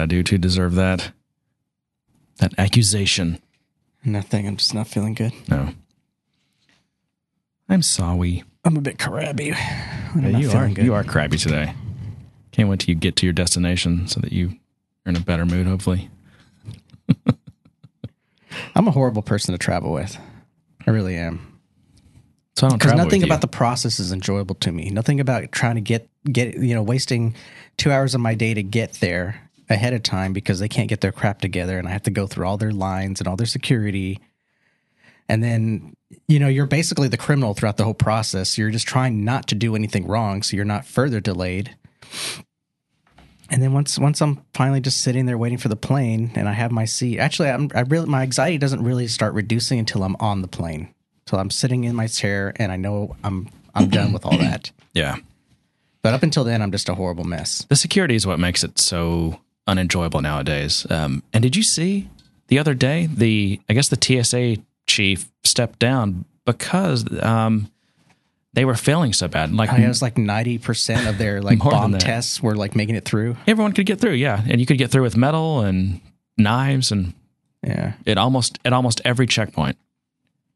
I do to deserve that? That accusation. Nothing. I'm just not feeling good. No. I'm sorry. I'm a bit crabby. I'm Yeah, you are good. you are crabby today. Can't wait till you get to your destination so that you are in a better mood, hopefully. I'm a horrible person to travel with. I really am. So I don't Because nothing about the process is enjoyable to me. Nothing about trying to get get you know wasting two hours of my day to get there ahead of time because they can't get their crap together and I have to go through all their lines and all their security. And then you know you're basically the criminal throughout the whole process. You're just trying not to do anything wrong, so you're not further delayed. And then once once I'm finally just sitting there waiting for the plane and I have my seat. Actually, I'm I really my anxiety doesn't really start reducing until I'm on the plane. So I'm sitting in my chair and I know I'm I'm done with all that. Yeah. But up until then, I'm just a horrible mess. The security is what makes it so unenjoyable nowadays. Um, and did you see the other day the I guess the TSA chief stepped down because um, they were failing so bad. Like I was like ninety percent of their like bomb tests were like making it through. everyone could get through, yeah, and you could get through with metal and knives and Yeah, it almost at almost every checkpoint.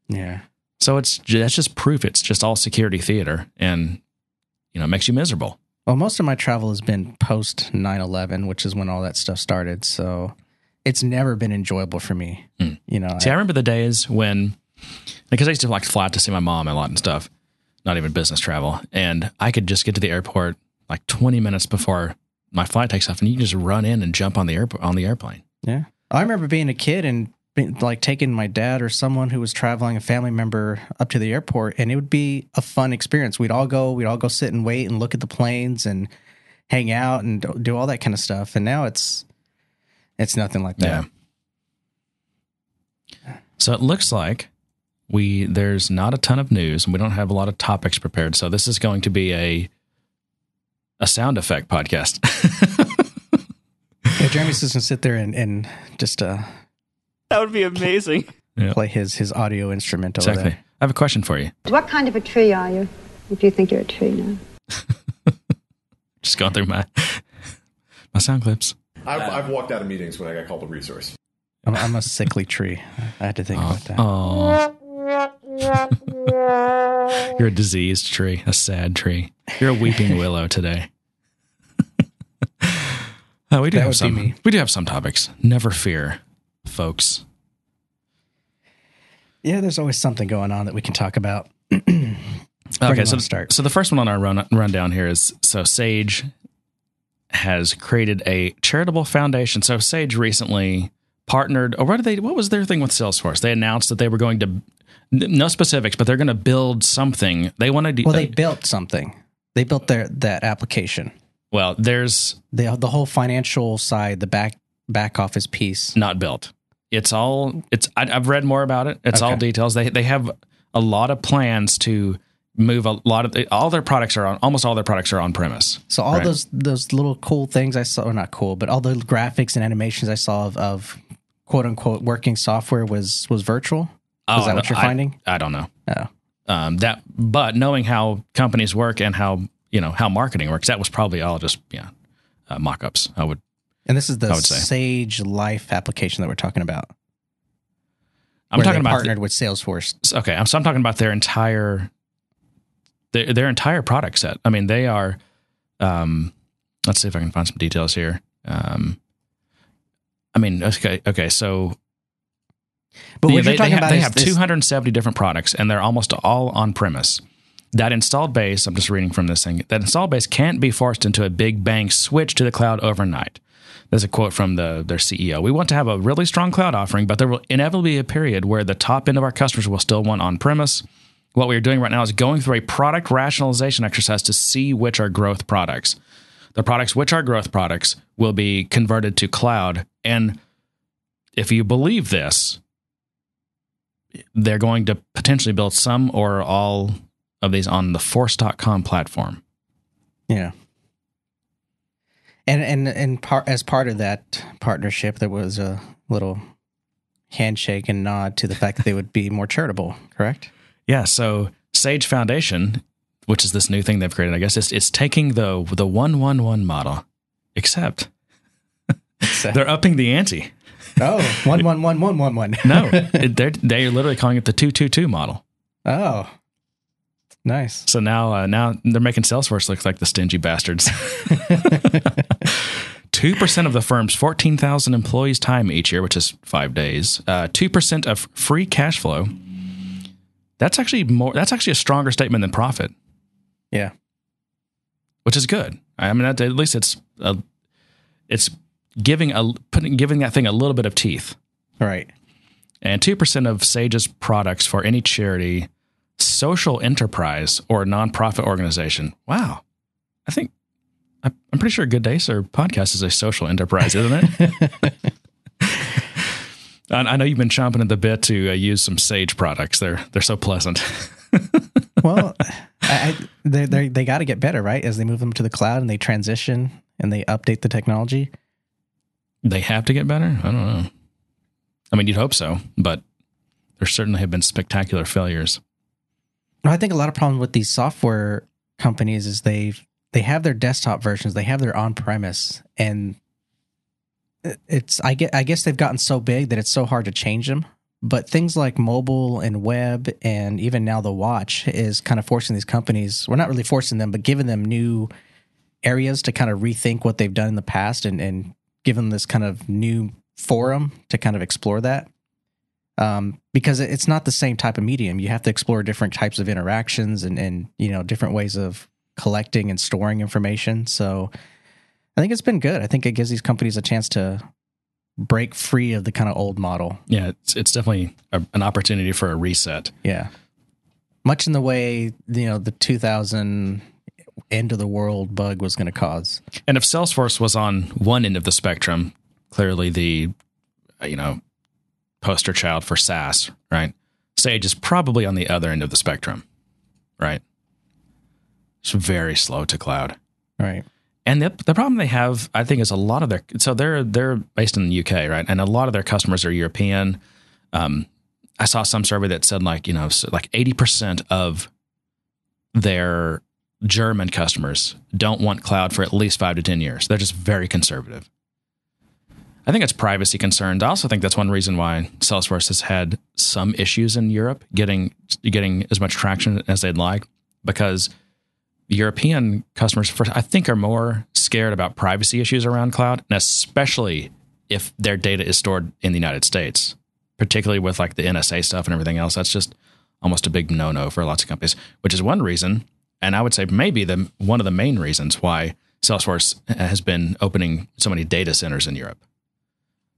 yeah. So it's that's just proof it's just all security theater, and you know it makes you miserable. Well, most of my travel has been post 9-11, which is when all that stuff started. So it's never been enjoyable for me. Hmm. You know, See, I- I remember the days when, because I used to like fly out to see my mom a lot and stuff, not even business travel, and I could just get to the airport like 20 minutes before my flight takes off, and you can just run in and jump on the airport on the airplane. Yeah. I remember being a kid and being, like taking my dad or someone who was traveling, a family member, up to the airport, and it would be a fun experience. We'd all go, we'd all go sit and wait and look at the planes and hang out and do- all that kind of stuff. And now it's it's nothing like that. So it looks like we there's not a ton of news, and we don't have a lot of topics prepared. So this is going to be a a sound effect podcast. Yeah, Jeremy's just gonna sit there and, and just uh, That would be amazing. play his his audio instrument over exactly. there. I have a question for you. What kind of a tree are you, if you think you're a tree now? Just going through my my sound clips. I've, I've walked out of meetings when I got called a resource. I'm, I'm a sickly tree. I had to think about that. Oh. You're a diseased tree, a sad tree. You're a weeping willow today. Uh, we do That have some. We do have some topics. Never fear, folks. Yeah, there's always something going on that we can talk about. Where do you Okay, so start? so the first one on our run rundown here is so Sage has created a charitable foundation. So Sage recently partnered, or what did they? What was their thing with Salesforce? They announced that they were going to no specifics, but they're going to build something. They wanted to. Well, uh, they built something. They built their that application. well, there's the the whole financial side, the back back office piece. not built. It's all it's. I, I've read more about it. It's all details. They they have a lot of plans to move a lot of all their products are on almost all their products are on premise. So all Right. those those little cool things I saw, or not cool, but all the graphics and animations I saw of, of quote unquote working software was was virtual. Is that what you're I- finding? I don't know. Oh, um, that but knowing how companies work and how you know how marketing works that was probably all just yeah uh, mock-ups i would and this is the I would say. Sage Life application that we're talking about. i'm talking they about partnered with Salesforce. okay so i'm talking about their entire their, their entire product set i mean they are um let's see if i can find some details here um i mean okay okay so But Yeah, what they, you're talking they about have, they have this- 270 different products and they're almost all on premise. That installed base, I'm just reading from this thing, that installed base can't be forced into a big bang switch to the cloud overnight. There's a quote from the their CEO. We want to have a really strong cloud offering, but there will inevitably be a period where the top end of our customers will still want on premise. What we are doing right now is going through a product rationalization exercise to see which are growth products. The products which are growth products will be converted to cloud. And if you believe this, they're going to potentially build some or all of these on the force.com platform. Yeah. And and and part as part of that partnership, there was a little handshake and nod to the fact that they would be more charitable. Correct? Yeah, so Sage Foundation, which is this new thing they've created, I guess it's, it's taking the the 111 model, except They're upping the ante. oh, one one one one one one. No, they're they're literally calling it the two two two model. Oh, nice. So now, uh, now they're making Salesforce look like the stingy bastards. Two percent of the firm's fourteen thousand employees' time each year, which is five days. Uh, Two percent of free cash flow. That's actually more. That's actually a stronger statement than profit, Yeah. which is good. I mean, at least it's a, it's giving a putting giving that thing a little bit of teeth. All right. and 2% of Sage's products for any charity, social enterprise, or a nonprofit organization. Wow. I think, I'm pretty sure Good Day Sir podcast is a social enterprise, isn't it? I I know you've been chomping at the bit to uh, use some Sage products. They're they're so pleasant. Well, I, I, they they they got to get better, right? As they move them to the cloud and they transition and they update the technology. they have to get better. I don't know. I mean, you'd hope so, but there certainly have been spectacular failures. I think a lot of problem with these software companies is they they have their desktop versions, they have their on premise, and it's I get I guess they've gotten so big that it's so hard to change them. But things like mobile and web and even now the watch is kind of forcing these companies. We're not really forcing them, but giving them new areas to kind of rethink what they've done in the past and and give them this kind of new forum to kind of explore that um, because it's not the same type of medium. You have to explore different types of interactions and, and you know different ways of collecting and storing information. So I think it's been good. I think it gives these companies a chance to break free of the kind of old model. Yeah, it's, it's definitely a, an opportunity for a reset. Yeah, much in the way you know the 2000 end of the world bug was going to cause. And if Salesforce was on one end of the spectrum, clearly the you know poster child for SaaS, right? Sage is probably on the other end of the spectrum, right? It's very slow to cloud. Right. And the, the problem they have, I think, is a lot of their so they're they're based in the UK, right? And a lot of their customers are European. Um, I saw some survey that said like you know like eighty percent of their German customers don't want cloud for at least five to ten years. They're just very conservative. I think it's privacy concerns. I also think that's one reason why Salesforce has had some issues in Europe getting getting as much traction as they'd like because European customers, I think, are more scared about privacy issues around cloud, and especially if their data is stored in the United States, particularly with like the NSA stuff and everything else. That's just almost a big no-no for lots of companies, which is one reason, and I would say maybe the one of the main reasons why Salesforce has been opening so many data centers in Europe,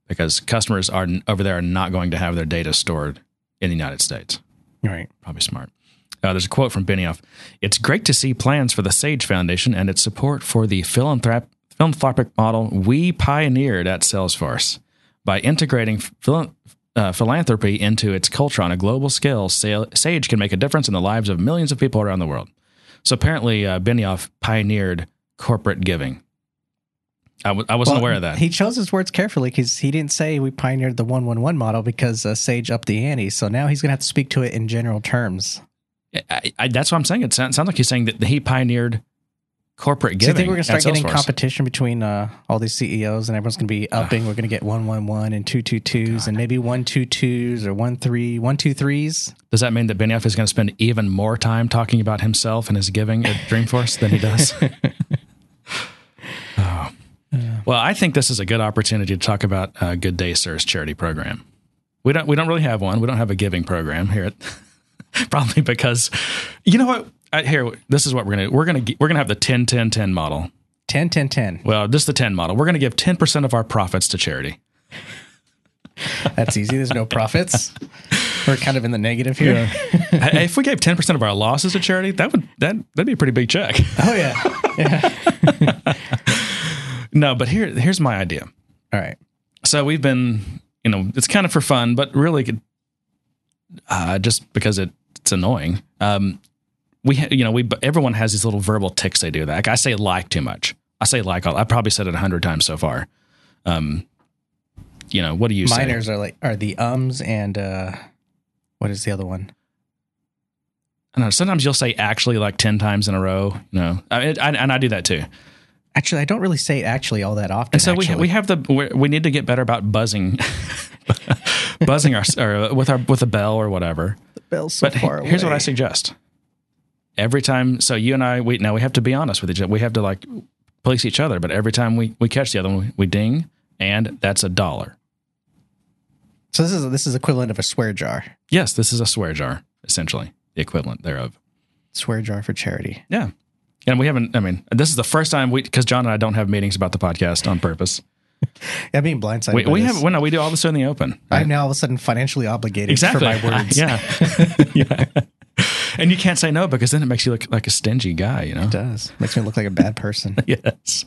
because customers are over there are not going to have their data stored in the United States Right. probably smart. Uh, there's a quote from Benioff. It's great to see plans for the Sage Foundation and its support for the philanthrop- philanthropic model we pioneered at Salesforce. By integrating phil- uh, philanthropy into its culture on a global scale, Sa- Sage can make a difference in the lives of millions of people around the world. So apparently, uh, Benioff pioneered corporate giving. I w- I wasn't Well, aware of that. He chose his words carefully because he didn't say we pioneered the 111 model because uh, Sage upped the ante. So now he's going to have to speak to it in general terms. I, I, that's what I'm saying. It sounds, sounds like he's saying that he pioneered corporate So giving. you think we're going to start getting competition between uh, all these CEOs and everyone's going to be upping? we're going to get 111 and 222s and maybe 122s or 13, 123s. Does that mean that Benioff is going to spend even more time talking about himself and his giving at Dreamforce than he does? oh. Well, I think this is a good opportunity to talk about uh, Good Day Sir's charity program. We don't we don't really have one. We don't have a giving program here at probably because you know what? I, here, this is what we're gonna we're gonna we're gonna have the 10 10 10 model. 10, 10, 10. Well, just the 10 model. We're gonna give 10 percent of our profits to charity. That's easy. There's no profits. we're kind of in the negative here. Hey, if we gave 10 percent of our losses to charity, that would that that'd be a pretty big check. Oh, yeah. No, but here here's my idea. All right. So we've been, you know, it's kind of for fun, but really, uh, just because it, it's annoying. Um, we, ha- you know, we everyone has these little verbal ticks they do. That like I say like too much. I say like. I probably said it a hundred times so far. Um, you know, what do you say? Minors are like, are the ums and uh, what is the other one? I know. Sometimes you'll say actually like ten times in a row. You know, I, I, and I do that too. Actually, I don't really say it actually all that often. And so we actually. we have the we we need to get better about buzzing, buzzing our or with our with a bell or whatever. The bell's so But far here's what I suggest. Every time, so you and I, we now we have to be honest with each other. We have to like police each other. But every time we we catch the other one, we, we ding, and that's a dollar. So this is this is equivalent of a swear jar. Yes, this is a swear jar, essentially the equivalent thereof. Swear jar for charity. Yeah, and we haven't. I mean, this is the first time we because John and I don't have meetings about the podcast on purpose. I'm being blindsided. We, we have well, no, we do all this in the open. I'm now all of a sudden financially obligated exactly for my words. yeah, yeah. And you can't say no because then it makes you look like a stingy guy. You know. It does. Makes me look like a bad person. Yes.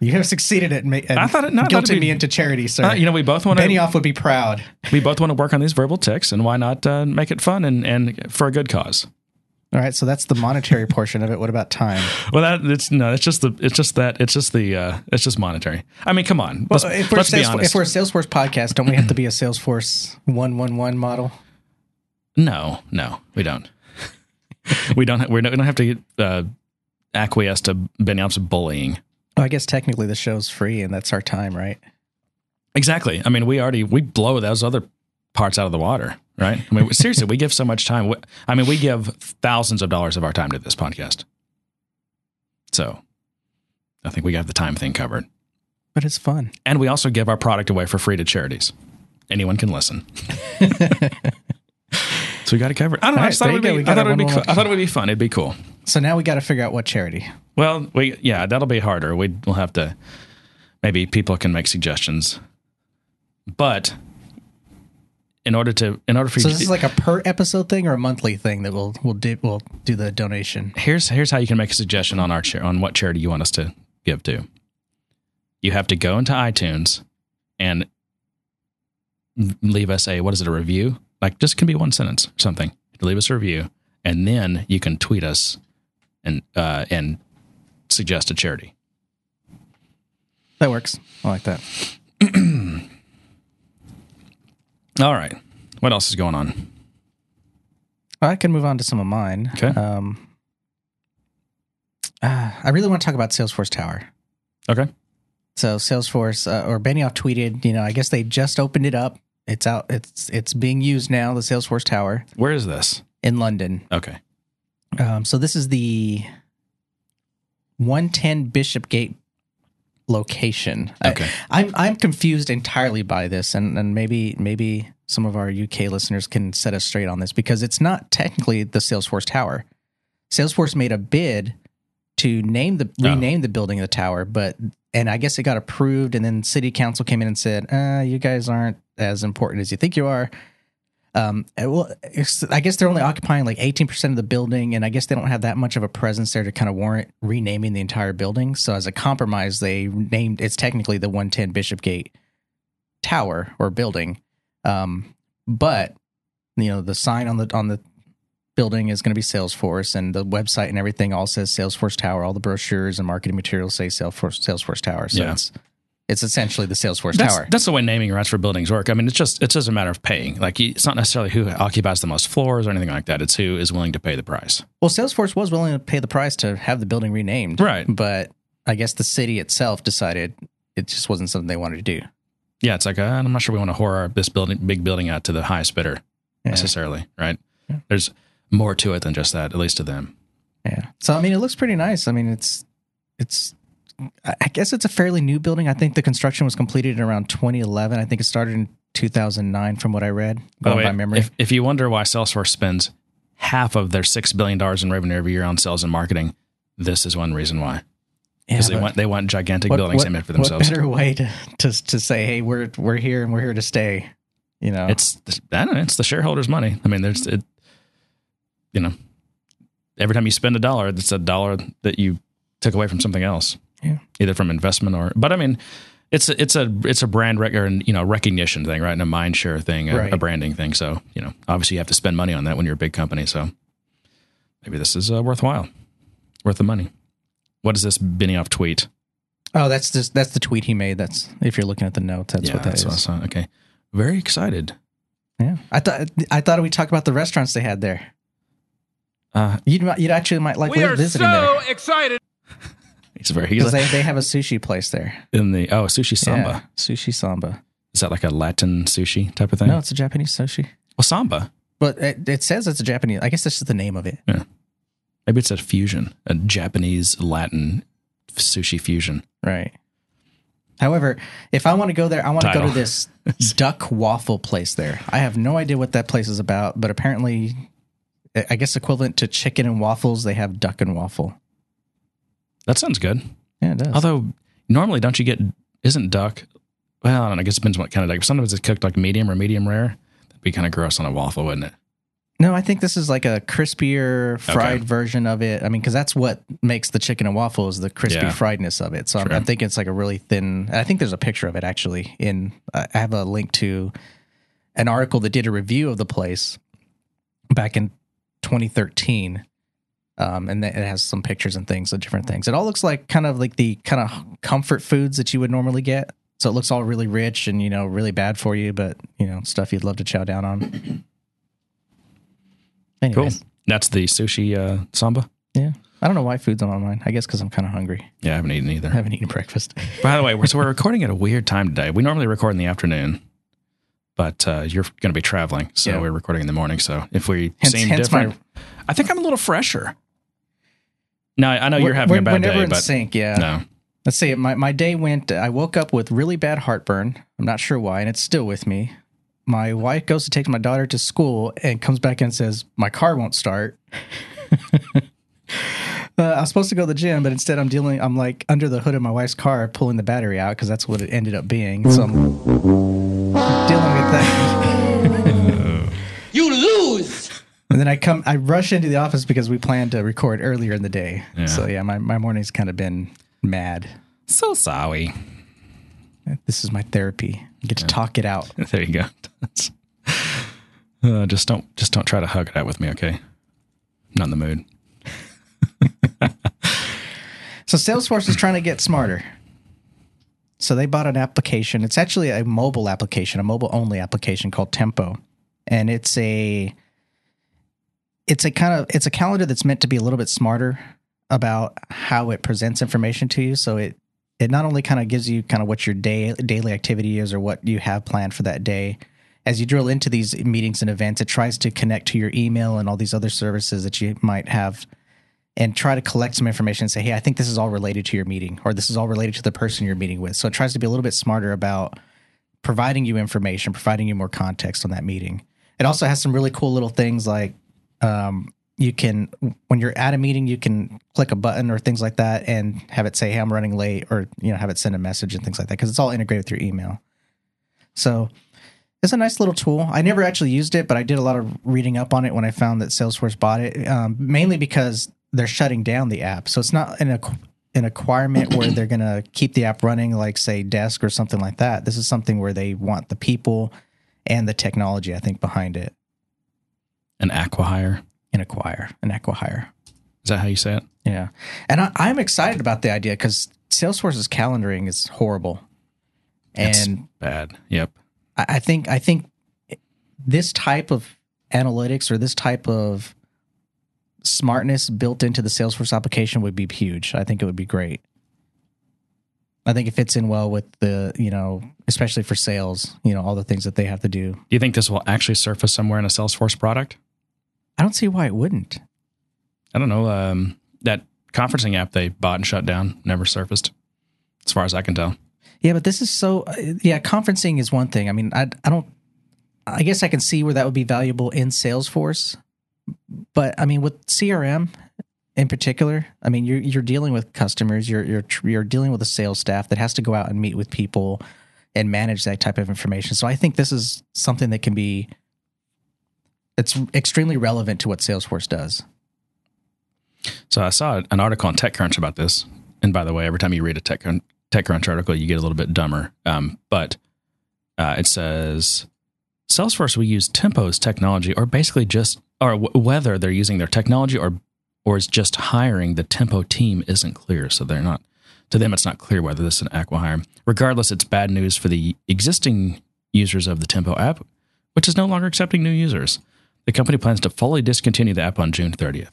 You have succeeded at, ma- at I thought it- no, guilting me into charity, sir. Uh, you know, we both want to. Benioff would be proud. we both want to work on these verbal ticks, and why not uh, make it fun and, and for a good cause? All right, so that's the monetary portion of it. What about time? Well, that it's no, it's just the it's just that it's just the uh, it's just monetary. I mean, come on, Well, if, we're let's be Salesforce, honest. if we're a Salesforce podcast, don't we have to be a Salesforce one one one model? no, no, we don't. we don't. ha- We don't, we don't have to uh, acquiesce to Benioff's bullying. Well, I guess technically the show's free, and that's our time, right? Exactly. I mean, we already we blow those other parts out of the water, right? I mean, seriously, we give so much time. I mean, we give thousands of dollars of our time to this podcast. So, I think we got the time thing covered. But it's fun. And we also give our product away for free to charities. Anyone can listen. so we got to cover it covered. I don't know. All I, thought it would be, I, thought it would be cool. I thought it would be fun. It'd be cool. So now we got to figure out what charity. Well, we yeah, that'll be harder. We we'll have to maybe people can make suggestions. But in order to in order for So you this to, is like a per episode thing or a monthly thing that we'll we'll do we'll do the donation. here's here's how you can make a suggestion on our chair on what charity you want us to give to. You have to go into iTunes and leave us a what is it a review? Like just can be one sentence or something. Leave us a review, and then you can tweet us and uh, and suggest a charity. That works. I like that. All right, what else is going on? I can move on to some of mine. Okay. Um, uh, I really want to talk about Salesforce Tower. Okay, So Salesforce uh, or Benioff tweeted, you know, I guess they just opened it up. It's out. It's it's being used now. The Salesforce Tower where is this? in London. Okay, Um, so this is the 110 Bishopsgate location. I- Okay. I'm I'm confused entirely by this, and and maybe maybe some of our UK listeners can set us straight on this because it's not technically the Salesforce Tower. Salesforce made a bid to name the Oh. rename the building the tower, but and I guess it got approved, and then City Council came in and said, uh, "You guys aren't as important as you think you are." Um, well, I guess they're only occupying like 18% of the building, and I guess they don't have that much of a presence there to kind of warrant renaming the entire building. So, as a compromise, they named it's technically the 110 Bishopsgate Tower or building. Um, but you know, the sign on the on the building is going to be Salesforce, and the website and everything all says Salesforce Tower. All the brochures and marketing materials say Salesforce Salesforce Tower. So Yeah. it's it's essentially the Salesforce that's Tower. that's the way naming rights for buildings work. I mean, it's just it's just a matter of paying. Like you- it's not necessarily who occupies the most floors or anything like that. It's who is willing to pay the price. Well, Salesforce was willing to pay the price to have the building renamed. Right. But I guess the city itself decided it just wasn't something they wanted to do. Yeah, it's like uh, I'm not sure we want to whore our, this building, big building, out to the highest bidder Yeah. necessarily, right? Yeah. There's more to it than just that, at least to them. Yeah. So I mean, it looks pretty nice. I mean, it's it's. I guess it's a fairly new building. I think the construction was completed in around 2011. I think it started in 2009, from what I read, By going way, by memory. If, if you wonder why Salesforce spends half of their six billion dollars in revenue every year on sales and marketing, this is one reason why. Yeah, Because they want they want gigantic what- buildings what- they make for What themselves. better way to, to to say, hey, we're we're here and we're here to stay. You know, It's I don't know, it's the shareholders' money. I mean, there's it. You know, every time you spend a dollar, it's a dollar that you took away from something else. Yeah. either from investment or. But I mean, it's a, it's a it's a brand rec- or you know recognition thing, right? And a mind share thing, a, Right. a branding thing. So you know, obviously you have to spend money on that when you're a big company. So maybe this is uh, worthwhile, worth the money. What is this Benioff tweet? oh, that's just that's the tweet he made. That's if you're looking at the notes, that's yeah, what that that's is. what I saw. Okay, very excited. Yeah, I thought I thought we talked about the restaurants they had there. Uh, You'd you'd actually might like We are visiting so there. excited. he's very he's Because they, they have a sushi place there. in the oh sushi samba. Yeah, sushi samba. Is that like a Latin sushi type of thing? No, it's a Japanese sushi. well, samba. But it, it says it's a Japanese. I guess this is the name of it. Yeah. Maybe it's a fusion, a Japanese Latin sushi fusion. Right. However, if I want to go there, I want to go to this duck waffle place there. I have no idea what that place is about, but apparently, I guess equivalent to chicken and waffles, they have duck and waffle. That sounds good. Yeah, it does. Although normally, don't you get isn't duck? Well, I don't know. I guess it depends what kind of duck. Sometimes it's cooked like medium or medium rare. That'd be kind of gross on a waffle, wouldn't it? no, I think this is like a crispier fried Okay. version of it. I mean, because that's what makes the chicken and waffle is the crispy Yeah. friedness of it. So I'm, I'm thinking it's like a really thin. I think there's a picture of it actually. In I have a link to an article that did a review of the place back in 2013. Um, and it has some pictures and things of different things. It all looks like kind of like the kind of comfort foods that you would normally get. So it looks all really rich and you know really bad for you, but you know stuff you'd love to chow down on. Cool. That's the sushi uh, samba. yeah. I don't know why food's on my mind. I guess because I'm kind of hungry. Yeah, I haven't eaten either. I haven't eaten breakfast. By the way, we're, so we're recording at a weird time today. We normally record in the afternoon, but uh, you're going to be traveling, so Yeah. we're recording in the morning. So if we Hence- seem hence my- different, I think I'm a little fresher. No, I know you're We're- having we're, a bad we're day, in but sync. Yeah. no. Let's see. My my day went. I woke up with really bad heartburn. I'm not sure why, and it's still with me. My wife goes to take my daughter to school and comes back and says my car won't start. Uh, I was supposed to go to the gym, but instead I'm dealing. I'm like under the hood of my wife's car, pulling the battery out because that's what it ended up being. So I'm And then I come, I rush into the office because we planned to record earlier in the day. Yeah. So yeah, my, my morning's kind of been mad. So sorry. This is my therapy. I get to talk it out. There you go. Uh, just don't just don't try to hug it out with me, okay? Not in the mood. So Salesforce is trying to get smarter. So they bought an application. It's actually a mobile application, a mobile only application called Tempo. And it's a it's a kind of it's a calendar that's meant to be a little bit smarter about how it presents information to you. So it it not only kind of gives you kind of what your day daily activity is or what you have planned for that day. As you drill into these meetings and events, it tries to connect to your email and all these other services that you might have and try to collect some information and say, hey, I think this is all related to your meeting or this is all related to the person you're meeting with. So it tries to be a little bit smarter about providing you information, providing you more context on that meeting. It also has some really cool little things like um, you can, when you're at a meeting, you can click a button or things like that and have it say, hey, I'm running late or, you know, have it send a message and things like that because it's all integrated through email. So it's a nice little tool. I never actually used it, but I did a lot of reading up on it when I found that Salesforce bought it, um, mainly because they're shutting down the app. So it's not an, an acquirement where they're going to keep the app running, like, say, Desk or something like that. This is something where they want the people and the technology, I think, behind it An acquihire. in Acquire, an Acquihire. Is that how you say it? Yeah. And I, I'm excited about the idea because Salesforce's calendaring is horrible. It's And bad. Yep. I I think I think this type of analytics or this type of smartness built into the Salesforce application would be huge. I think it would be great. I think it fits in well with the, you know, especially for sales, you know, all the things that they have to do. Do you think this will actually surface somewhere in a Salesforce product? I don't see why it wouldn't. I don't know. Um, that conferencing app they bought and shut down never surfaced, as far as I can tell. Yeah, but this is so. uh, Yeah, conferencing is one thing. I mean, I I don't. I guess I can see where that would be valuable in Salesforce, but I mean, with CRM in particular, I mean, you're you're dealing with customers. You're you're you're dealing with a sales staff that has to go out and meet with people and manage that type of information. So I think this is something that can be. It's extremely relevant to what Salesforce does. So I saw an article on TechCrunch about this. And by the way, every time you read a Tech, TechCrunch article, you get a little bit dumber. Um, but uh, it says Salesforce will use Tempo's technology, or basically just, or w- whether they're using their technology or or is just hiring the Tempo team isn't clear. So they're not. To them, it's not clear whether this is an acquihire. Regardless, it's bad news for the existing users of the Tempo app, which is no longer accepting new users. The company plans to fully discontinue the app on June 30th.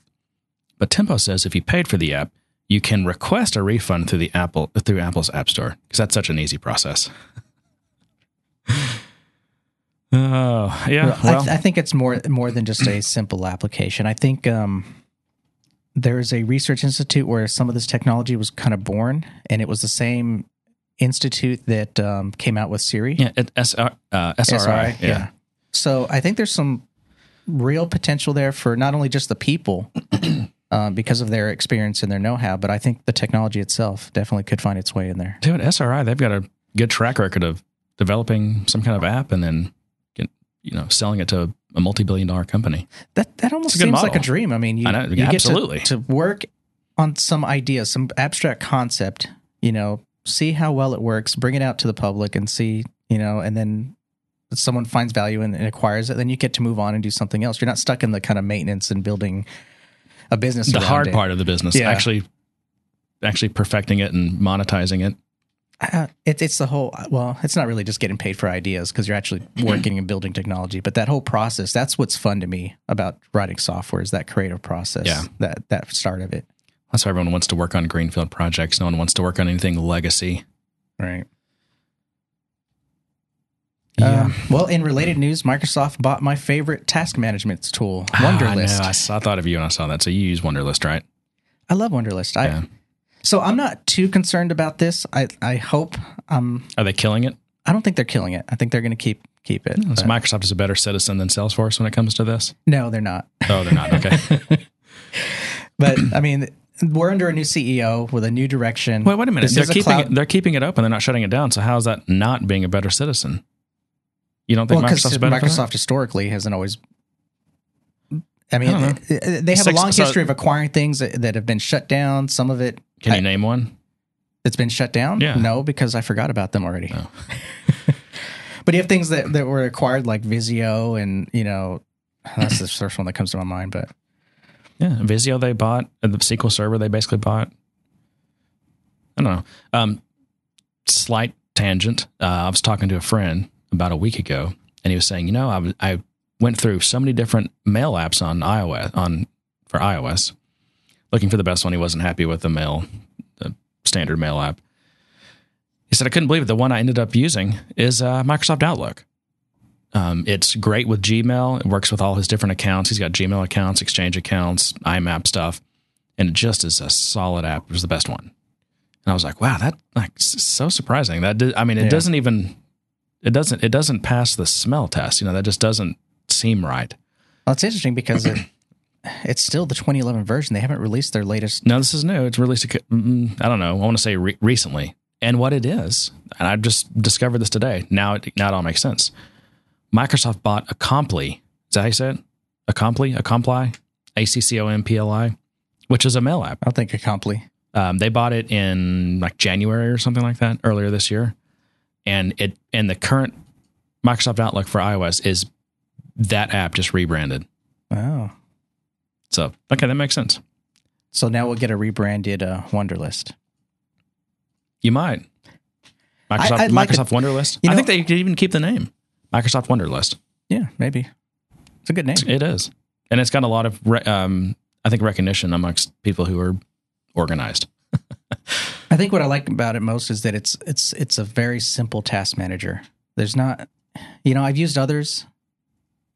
But Tempo says if you paid for the app, you can request a refund through the Apple through Apple's App Store because that's such an easy process. Oh yeah, well, I, th- I think it's more more than just a simple application. I think um, there's a research institute where some of this technology was kind of born, and it was the same institute that um, came out with Siri. yeah, SR, uh, SRI, SRI, yeah. So I think there's some real potential there for not only just the people uh, because of their experience and their know-how, but I think the technology itself definitely could find its way in there. Dude, SRI, they've got a good track record of developing some kind of app and then you know selling it to a multi-billion dollar company. That that almost It's a good seems like a dream. I mean, you, I know, you get to- absolutely. to, work on some idea, some abstract concept, you know, see how well it works, bring it out to the public and see, you know, and then someone finds value and, and acquires it, then you get to move on and do something else. You're not stuck in the kind of maintenance and building a business. The around hard it. part of the business, Yeah. actually, actually perfecting it and monetizing it. Uh, it, it's the whole well it's not really just getting paid for ideas because you're actually working and building technology but that whole process that's what's fun to me about writing software is that creative process Yeah. that that start of it That's why everyone wants to work on greenfield projects. No one wants to work on anything legacy. right Yeah. Um, well in related news microsoft bought my favorite task management tool wunderlist Ah, I. I, saw, I thought of you when I saw that. So you use Wunderlist, right? I love wunderlist i Yeah. So i'm not too concerned about this i i hope um Are they killing it? i don't think they're killing it i think they're going to keep keep it So Microsoft is a better citizen than Salesforce when it comes to this. no they're not Oh, they're not. Okay. But I mean, we're under a new CEO with a new direction. Wait, wait a minute. This They're keeping cloud- it, they're keeping it open. They're not shutting it down. So how is that not being a better citizen? You don't think well, Microsoft's better? Microsoft historically hasn't always. I mean, I they have Six- a long so- history of acquiring things that, that have been shut down. Some of it Can you I- name one? that's been shut down. Yeah. No, because I forgot about them already. Oh. but you have things that, that were acquired like Visio, and you know, that's the first one that comes to my mind. But Yeah, Visio they bought, the SQL Server they basically bought. I don't know. Um, slight tangent. Uh, I was talking to a friend about a week ago, and he was saying, you know, I, I went through so many different mail apps on iOS on for iOS, looking for the best one. He wasn't happy with the mail, the standard mail app. He said, I couldn't believe it. The one I ended up using is uh, Microsoft Outlook. Um, it's great with Gmail. It works with all his different accounts. He's got Gmail accounts, Exchange accounts, IMAP stuff, and it just is a solid app. It was the best one. And I was like, wow, that like so surprising. That did, I mean, it Yeah. doesn't even it doesn't it doesn't pass the smell test. You know, that just doesn't seem right. well, it's interesting because it, it's still the 2011 version. They haven't released their latest. No, this is new. It's released. I don't know. I want to say re- recently, and what it is. And I just discovered this today. Now, it, now it all makes sense. Microsoft bought Acompli. Is that how you say it? Acompli, Acompli, A C C O M P L I, which is a mail app. I don't think Acompli. Um, they bought it in like January or something like that earlier this year, and it and the current Microsoft Outlook for iOS is that app just rebranded. Oh, So okay, that makes sense. so now we'll get a rebranded uh, Wunderlist. You might. Microsoft like Microsoft to- Wunderlist. you I know- think they could even keep the name Microsoft Wunderlist. Yeah, maybe. It's a good name. It is, and it's got a lot of re- um, I think recognition amongst people who are organized. I think what I like about it most is that it's it's it's a very simple task manager. There's not, you know, I've used others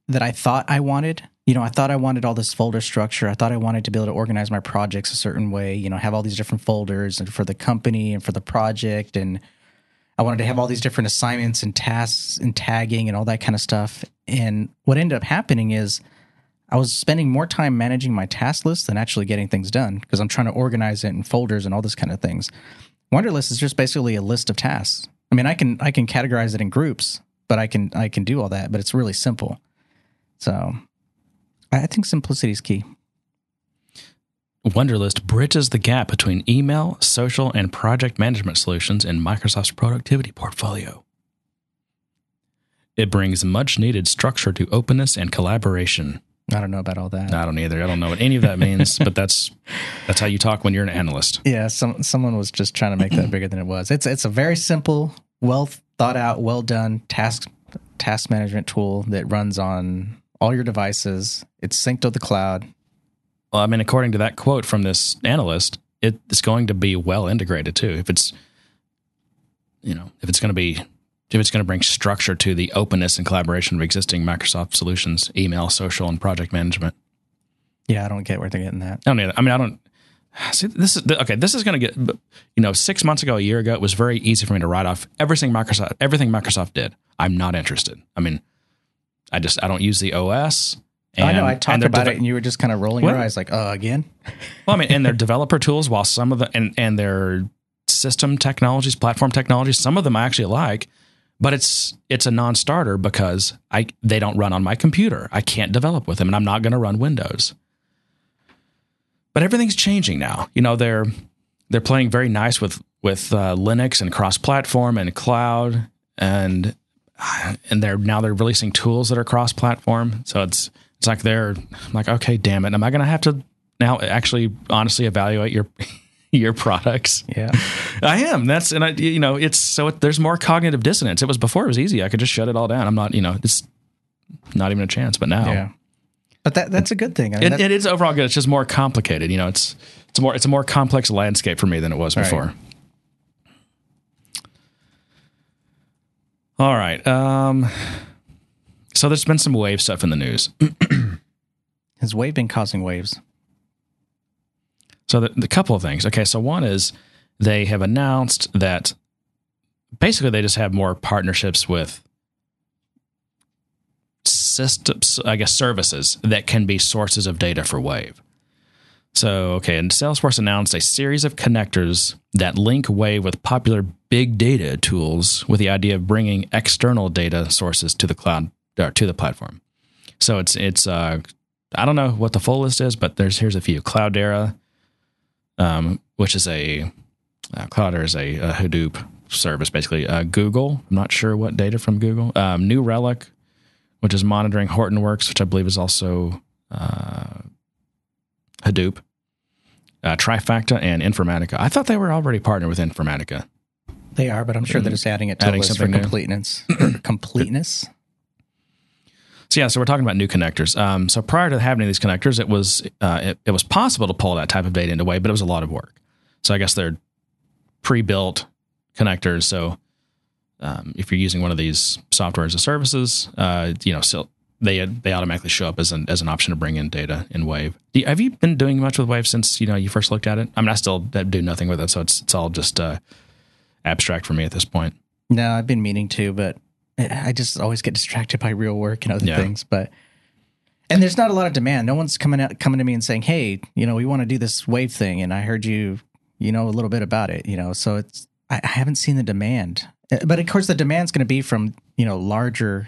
that I thought I wanted. You know, I thought I wanted all this folder structure. I thought I wanted to be able to organize my projects a certain way. You know, have all these different folders and for the company and for the project, and I wanted to have all these different assignments and tasks and tagging and all that kind of stuff. And what ended up happening is I was spending more time managing my task list than actually getting things done because I'm trying to organize it in folders and all this kind of things. Wunderlist is just basically a list of tasks. I mean, I can I can categorize it in groups, but I can I can do all that, but it's really simple. So I think simplicity is key. Wunderlist bridges the gap between email, social, and project management solutions in Microsoft's productivity portfolio. It brings much needed structure to openness and collaboration. I don't know about all that. I don't either. I don't know what any of that means, but that's that's how you talk when you're an analyst. Yeah, some someone was just trying to make that bigger than it was. It's it's a very simple, well thought out, well done task task management tool that runs on all your devices. It's synced to the cloud. Well, I mean, according to that quote from this analyst, it's going to be well integrated too. If it's you know if it's going to be if it's going to bring structure to the openness and collaboration of existing Microsoft solutions, email, social, and project management. Yeah, I don't get where they're getting that. I don't. I mean, I don't. See, this is okay. This is going to get. You know, six months ago, a year ago, it was very easy for me to write off everything Microsoft. Everything Microsoft did, I'm not interested. I mean, I just I don't use the OS. And, I know. I talked about deve- it, and you were just kind of rolling your eyes, like, "Oh, again." Well, I mean, and their developer tools, while some of the and and their system technologies, platform technologies, some of them I actually like, but it's it's a non-starter because I they don't run on my computer. I can't develop with them, and I'm not going to run Windows. But everything's changing now. You know, they're they're playing very nice with with uh, Linux and cross-platform and cloud, and and they're now they're releasing tools that are cross-platform. So it's it's like they're I'm like, okay, damn it, am I going to have to now actually honestly evaluate your your products? Yeah. I am. That's and I you know it's so it, there's more cognitive dissonance. It was before it was easy. I could just shut it all down. I'm not you know it's not even a chance. But now Yeah. But that that's a good thing. I mean, it, it is overall good. It's just more complicated. You know, it's it's more it's a more complex landscape for me than it was Right. before. All right. Um, so there's been some wave stuff in the news. has Wave been causing waves? So the, the couple of things. Okay, so one is they have announced that basically they just have more partnerships with systems, I guess services that can be sources of data for Wave. So, okay, and Salesforce announced a series of connectors that link Wave with popular big data tools with the idea of bringing external data sources to the cloud or to the platform. So it's it's uh I don't know what the full list is, but there's here's a few. Cloudera, um, which is a uh, Cloudera is a, a Hadoop service, basically. Uh, Google, I'm not sure what data from Google. Um, New Relic, which is monitoring Hortonworks, which I believe is also uh, Hadoop. Uh, Trifacta and Informatica. I thought they were already partnered with Informatica. They are, but I'm sure they're just adding it to Adding for completeness. completeness. So yeah, so we're talking about new connectors. Um, so prior to having these connectors, it was uh, it, it was possible to pull that type of data into Wave, but it was a lot of work. So I guess they're pre-built connectors. So um, if you're using one of these software as a services, uh, you know, so they they automatically show up as an as an option to bring in data in Wave. Do you- have you been doing much with Wave since you know you first looked at it? I mean, I still do nothing with it, so it's it's all just uh, abstract for me at this point. No, I've been meaning to, but I just always get distracted by real work and other Yeah. things. But and there's not a lot of demand. No one's coming out coming to me and saying, "Hey, you know, we want to do this wave thing," and I heard you, you know, a little bit about it. You know, so it's I, I haven't seen the demand. Uh, But of course, the demand's going to be from you know larger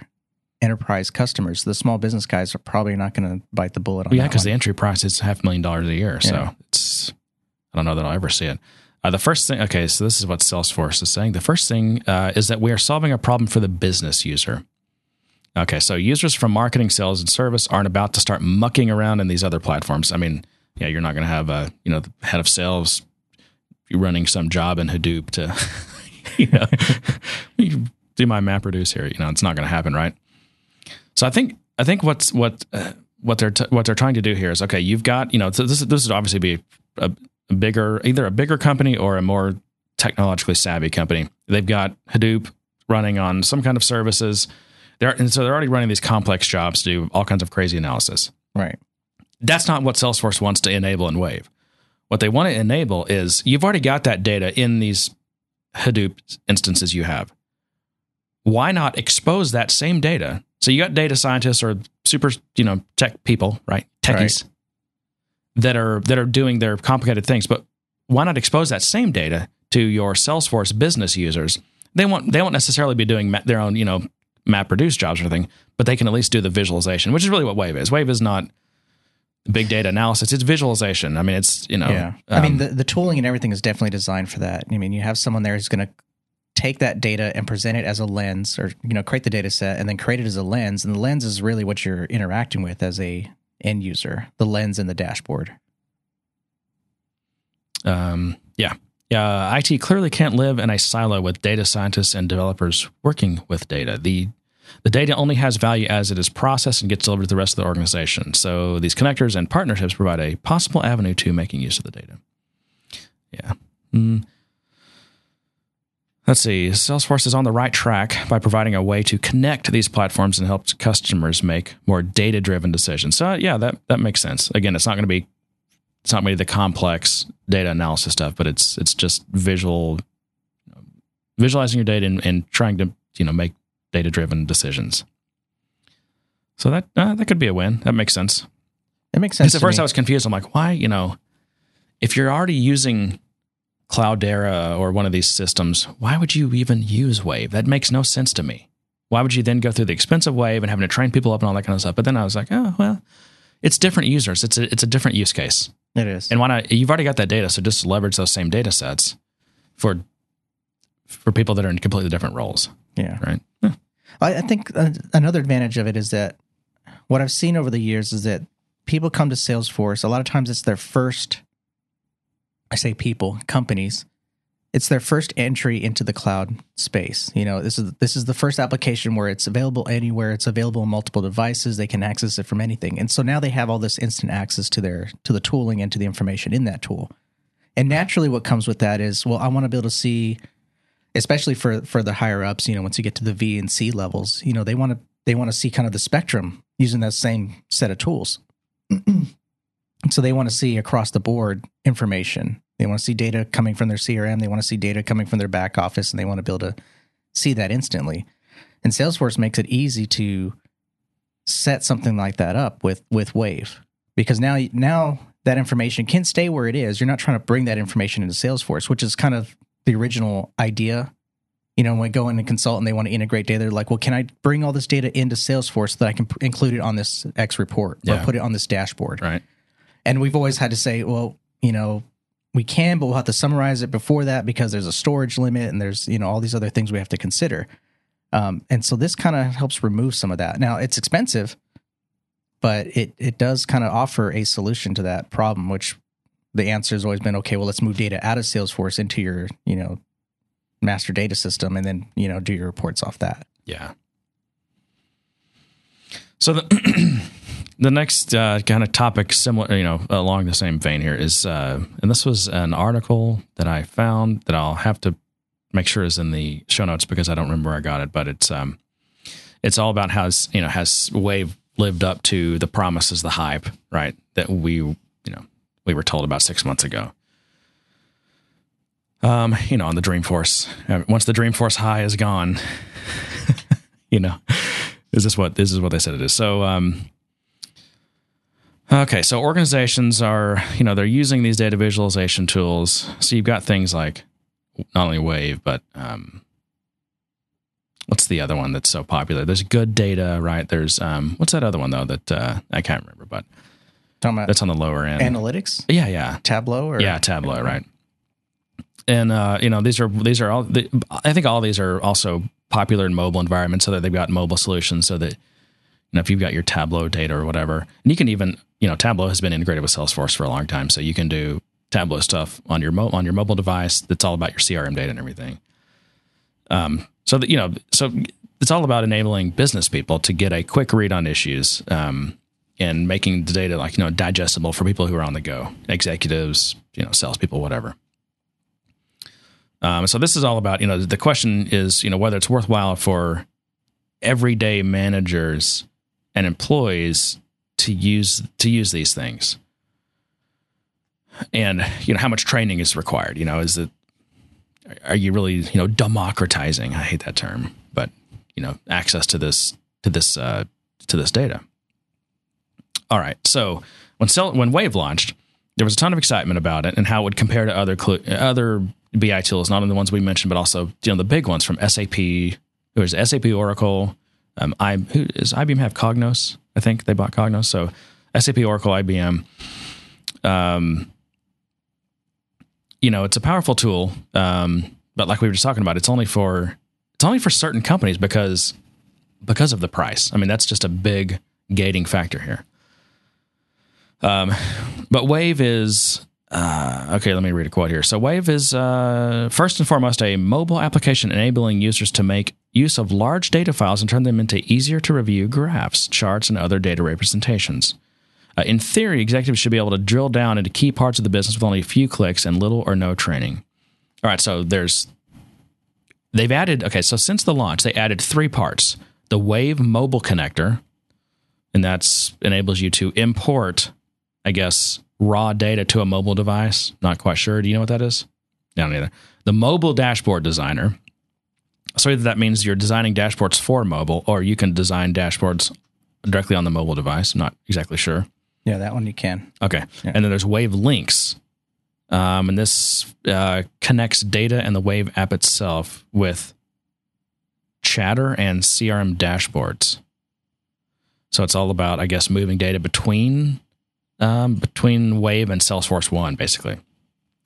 enterprise customers. The small business guys are probably not going to bite the bullet on Well, yeah, because the entry price is half a million dollars a year. So Yeah. it's, I don't know that I'll ever see it. Uh, the first thing, okay, so this is what Salesforce is saying. The first thing uh, is that we are solving a problem for the business user. Okay, so users from marketing, sales, and service aren't about to start mucking around in these other platforms. I mean, yeah, you're not going to have a, you know, the head of sales running some job in Hadoop to, you know, do my map reduce here. You know, it's not going to happen, right? So I think I think what's what uh, what they're t- what they're trying to do here is okay. You've got you know so this this would obviously be a, a bigger either a bigger company or a more technologically savvy company. They've got Hadoop running on some kind of services. They're and so they're already running these complex jobs to do all kinds of crazy analysis. right. That's not what Salesforce wants to enable in Wave. What they want to enable is you've already got that data in these Hadoop instances you have. Why not expose that same data? So you got data scientists or super, you know, tech people, right? Techies that are that are doing their complicated things, but why not expose that same data to your Salesforce business users? They won't they won't necessarily be doing ma- their own, you know, map reduce jobs or anything, but they can at least do the visualization, which is really what Wave is. Wave is not big data analysis; it's visualization. I mean, it's you know, Yeah. I mean, um, the, the tooling and everything is definitely designed for that. I mean, you have someone there who's going to take that data and present it as a lens or, you know, create the data set and then create it as a lens. And the lens is really what you're interacting with as a end user, the lens in the dashboard. Um, yeah. Yeah. IT clearly can't live in a silo with data scientists and developers working with data. The the data only has value as it is processed and gets delivered to the rest of the organization. So these connectors and partnerships provide a possible avenue to making use of the data. Yeah. Mm. Let's see. Salesforce is on the right track by providing a way to connect these platforms and help customers make more data driven decisions. So, yeah, that, that makes sense. Again, it's not going to be it's not going to be the complex data analysis stuff, but it's it's just visual visualizing your data and, and trying to you know make data driven decisions. So that uh, that could be a win. That makes sense. It makes sense. Because at first me. I was confused. I'm like, why? You know, if you're already using Cloudera or one of these systems, why would you even use Wave? That makes no sense to me. Why would you then go through the expensive Wave and having to train people up and all that kind of stuff? But then I was like, oh well, it's different users. It's a it's a different use case. it is. And why not? You've already got that data, so just leverage those same data sets for for people that are in completely different roles, yeah. right? I, I think uh, another advantage of it is that what I've seen over the years is that people come to Salesforce. A lot of times, it's their first. I say people, companies. It's their first entry into the cloud space. You know, this is this is the first application where it's available anywhere. It's available on multiple devices. They can access it from anything, and so now they have all this instant access to their to the tooling and to the information in that tool. And naturally, what comes with that is, well, I want to be able to see especially for for the higher ups you know once you get to the v and c levels you know they want to they want to see kind of the spectrum using that same set of tools so they want to see across the board information they want to see data coming from their crm they want to see data coming from their back office and they want to be able to see that instantly and salesforce makes it easy to set something like that up with with wave because now now that information can stay where it is you're not trying to bring that information into salesforce which is kind of the original idea. You know, when we go in and consult and they want to integrate data, they're like, well, can I bring all this data into Salesforce so that I can p- include it on this X report or Yeah. put it on this dashboard? Right. And we've always had to say, well, you know, we can, but we'll have to summarize it before that because there's a storage limit and there's, you know, all these other things we have to consider. Um, and so this kind of helps remove some of that. Now it's expensive, but it it does kind of offer a solution to that problem, which the answer has always been okay well let's move data out of salesforce into your you know master data system and then you know do your reports off that Yeah. So the the next uh, kind of topic, similar, you know, along the same vein here is, uh, and this was an article that I found that I'll have to make sure is in the show notes because I don't remember where I got it, but it's um, it's all about how you know has Wave lived up to the promises, the hype, right? That we you know we were told about six months ago. Um, you know, on the Dreamforce. Uh, Once the Dreamforce high is gone, you know, is this what this is what they said it is? So, um, okay, so organizations are you know they're using these data visualization tools. So you've got things like not only Wave, but um, what's the other one that's so popular? There's GoodData, right? There's um, what's that other one though that uh, I can't remember, but talking about that's on the lower end. analytics yeah, yeah, tableau or yeah, Tableau, right? And uh, you know these are these are all. The, I think all these are also popular in mobile environments, so that they've got mobile solutions, so that you know if you've got your Tableau data or whatever, and you can even you know Tableau has been integrated with Salesforce for a long time, so you can do Tableau stuff on your mo- on your mobile device. That's all about your CRM data and everything. Um, so that you know, so it's all about enabling business people to get a quick read on issues. Um, and making the data like you know digestible for people who are on the go, executives, you know, salespeople, whatever. Um, so this is all about you know the question is you know whether it's worthwhile for everyday managers and employees to use to use these things, and you know how much training is required. You know, is it are you really you know democratizing? I hate that term, but you know access to this to this uh, to this data. All right. So when when Wave launched, there was a ton of excitement about it and how it would compare to other cl- other BI tools, not only the ones we mentioned, but also you know the big ones from SAP. There's SAP, Oracle. Um, I who does IBM have Cognos? I think they bought Cognos. So SAP, Oracle, IBM. Um, you know, it's a powerful tool, um, but like we were just talking about, it's only for it's only for certain companies because because of the price. I mean, that's just a big gating factor here. Um, but Wave is uh, okay. Let me read a quote here. So Wave is uh, first and foremost a mobile application enabling users to make use of large data files and turn them into easier to review graphs, charts, and other data representations. Uh, in theory, executives should be able to drill down into key parts of the business with only a few clicks and little or no training. All right, so there's they've added okay, so since the launch, they added three parts: the Wave mobile connector, and that's enables you to import, I guess, raw data to a mobile device. Not quite sure. Do you know what that is? I don't. The mobile dashboard designer. So either that means you're designing dashboards for mobile, or you can design dashboards directly on the mobile device. I'm not exactly sure. Yeah, that one you can. Okay. Yeah. And then there's Wave Links. Um, and this uh, connects data and the Wave app itself with chatter and CRM dashboards. So it's all about, I guess, moving data between um, between Wave and Salesforce One, basically.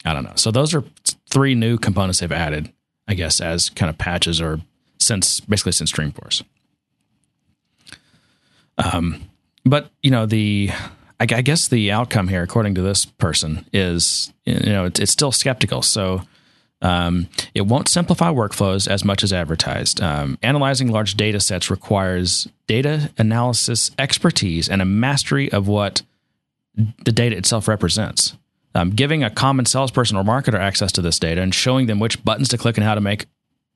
I don't know. So those are three new components they've added, I guess, as kind of patches or since basically since Dreamforce. Um, but you know the I, I guess the outcome here, according to this person, is you know it's, it's still skeptical. So um, it won't simplify workflows as much as advertised. Um, analyzing large data sets requires data analysis expertise and a mastery of what the data itself represents. Um, giving a common salesperson or marketer access to this data and showing them which buttons to click and how to make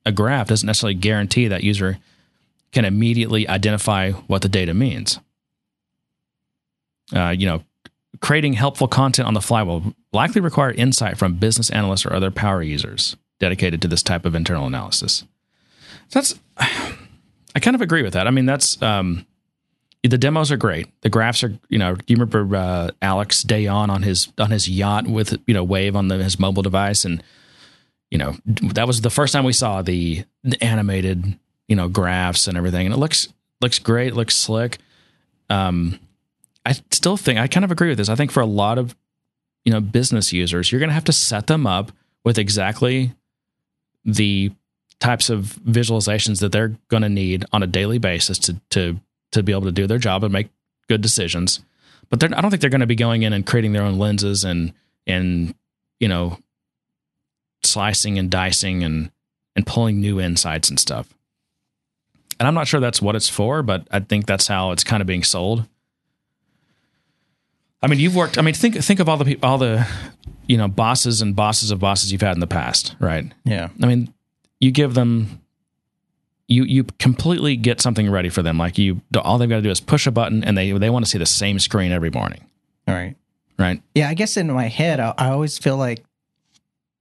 a graph doesn't necessarily guarantee that user can immediately identify what the data means. Uh, you know, creating helpful content on the fly will likely require insight from business analysts or other power users dedicated to this type of internal analysis. So that's, I kind of agree with that. I mean, that's, um, the demos are great. The graphs are, you know, do you remember uh, Alex Dayon on his on his yacht with you know Wave on the, his mobile device, and you know that was the first time we saw the, the animated you know graphs and everything, and it looks looks great, looks slick. Um, I still think I kind of agree with this. I think for a lot of you know business users, you're going to have to set them up with exactly the types of visualizations that they're going to need on a daily basis to to to be able to do their job and make good decisions. But I don't think they're going to be going in and creating their own lenses and and you know slicing and dicing and and pulling new insights and stuff. And I'm not sure that's what it's for, but I think that's how it's kind of being sold. I mean, you've worked. I mean, think think of all the people, all the you know bosses and bosses of bosses you've had in the past, right? Yeah. I mean, you give them you you completely get something ready for them. Like you, all they've got to do is push a button, and they they want to see the same screen every morning, All right. right? Yeah, I guess in my head, I, I always feel like,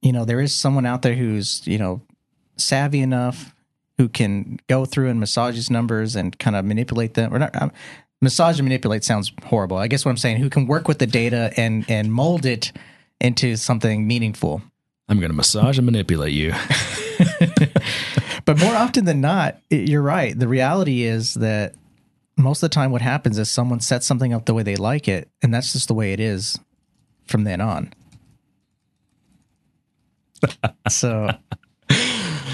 you know, there is someone out there who's, you know, savvy enough who can go through and massage these numbers and kind of manipulate them. Or not, um, massage and manipulate sounds horrible. I guess what I'm saying, who can work with the data and and mold it into something meaningful. I'm going to massage and manipulate you. But more often than not, it, you're right. The reality is that most of the time, what happens is someone sets something up the way they like it, and that's just the way it is from then on. so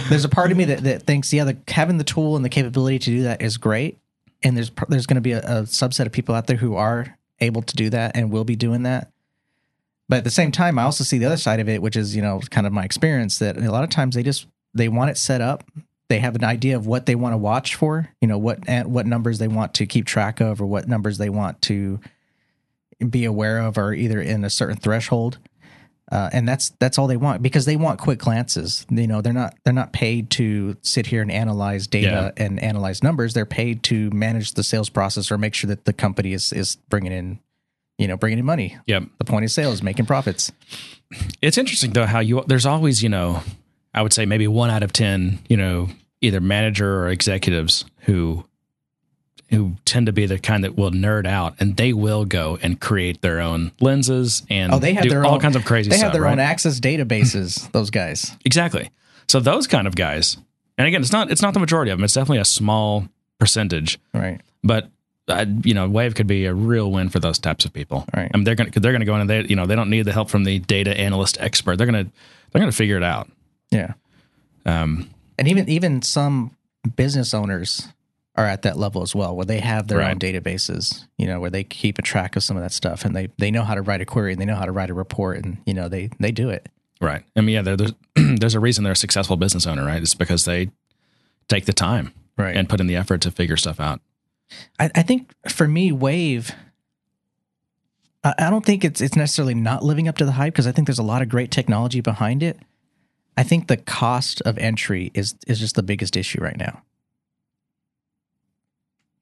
there's a part of me that, that thinks, yeah, the, having the tool and the capability to do that is great, and there's there's going to be a, a subset of people out there who are able to do that and will be doing that. But at the same time, I also see the other side of it, which is you know kind of my experience that a lot of times they just they want it set up. They have an idea of what they want to watch for, you know, what what numbers they want to keep track of, or what numbers they want to be aware of, or either in a certain threshold. Uh, and that's that's all they want because they want quick glances. You know, they're not they're not paid to sit here and analyze data and analyze numbers. They're paid to manage the sales process or make sure that the company is is bringing in, you know, bringing in money. Yep. The point of sale is making profits. It's interesting though how you there's always you know I would say maybe one out of ten you know either manager or executives who who tend to be the kind that will nerd out and they will go and create their own lenses and Oh, they have their all own kinds of crazy They stuff. have their right? own access databases. those guys. Exactly. So those kind of guys, and again, it's not it's not the majority of them. It's definitely a small percentage, Right. but uh, you know, Wave could be a real win for those types of people. Right. I mean, they're gonna they're gonna go in and they you know they don't need the help from the data analyst expert. They're gonna they're gonna figure it out. Yeah. Um, And even even some business owners are at that level as well, where they have their Right. own databases, you know, where they keep a track of some of that stuff and they they know how to write a query and they know how to write a report and you know they they do it. right. I mean, yeah, there's there's a reason they're a successful business owner, right? It's because they take the time Right. and put in the effort to figure stuff out. I, I think for me, Wave, I I don't think it's it's necessarily not living up to the hype because I think there's a lot of great technology behind it. I think the cost of entry is is just the biggest issue right now.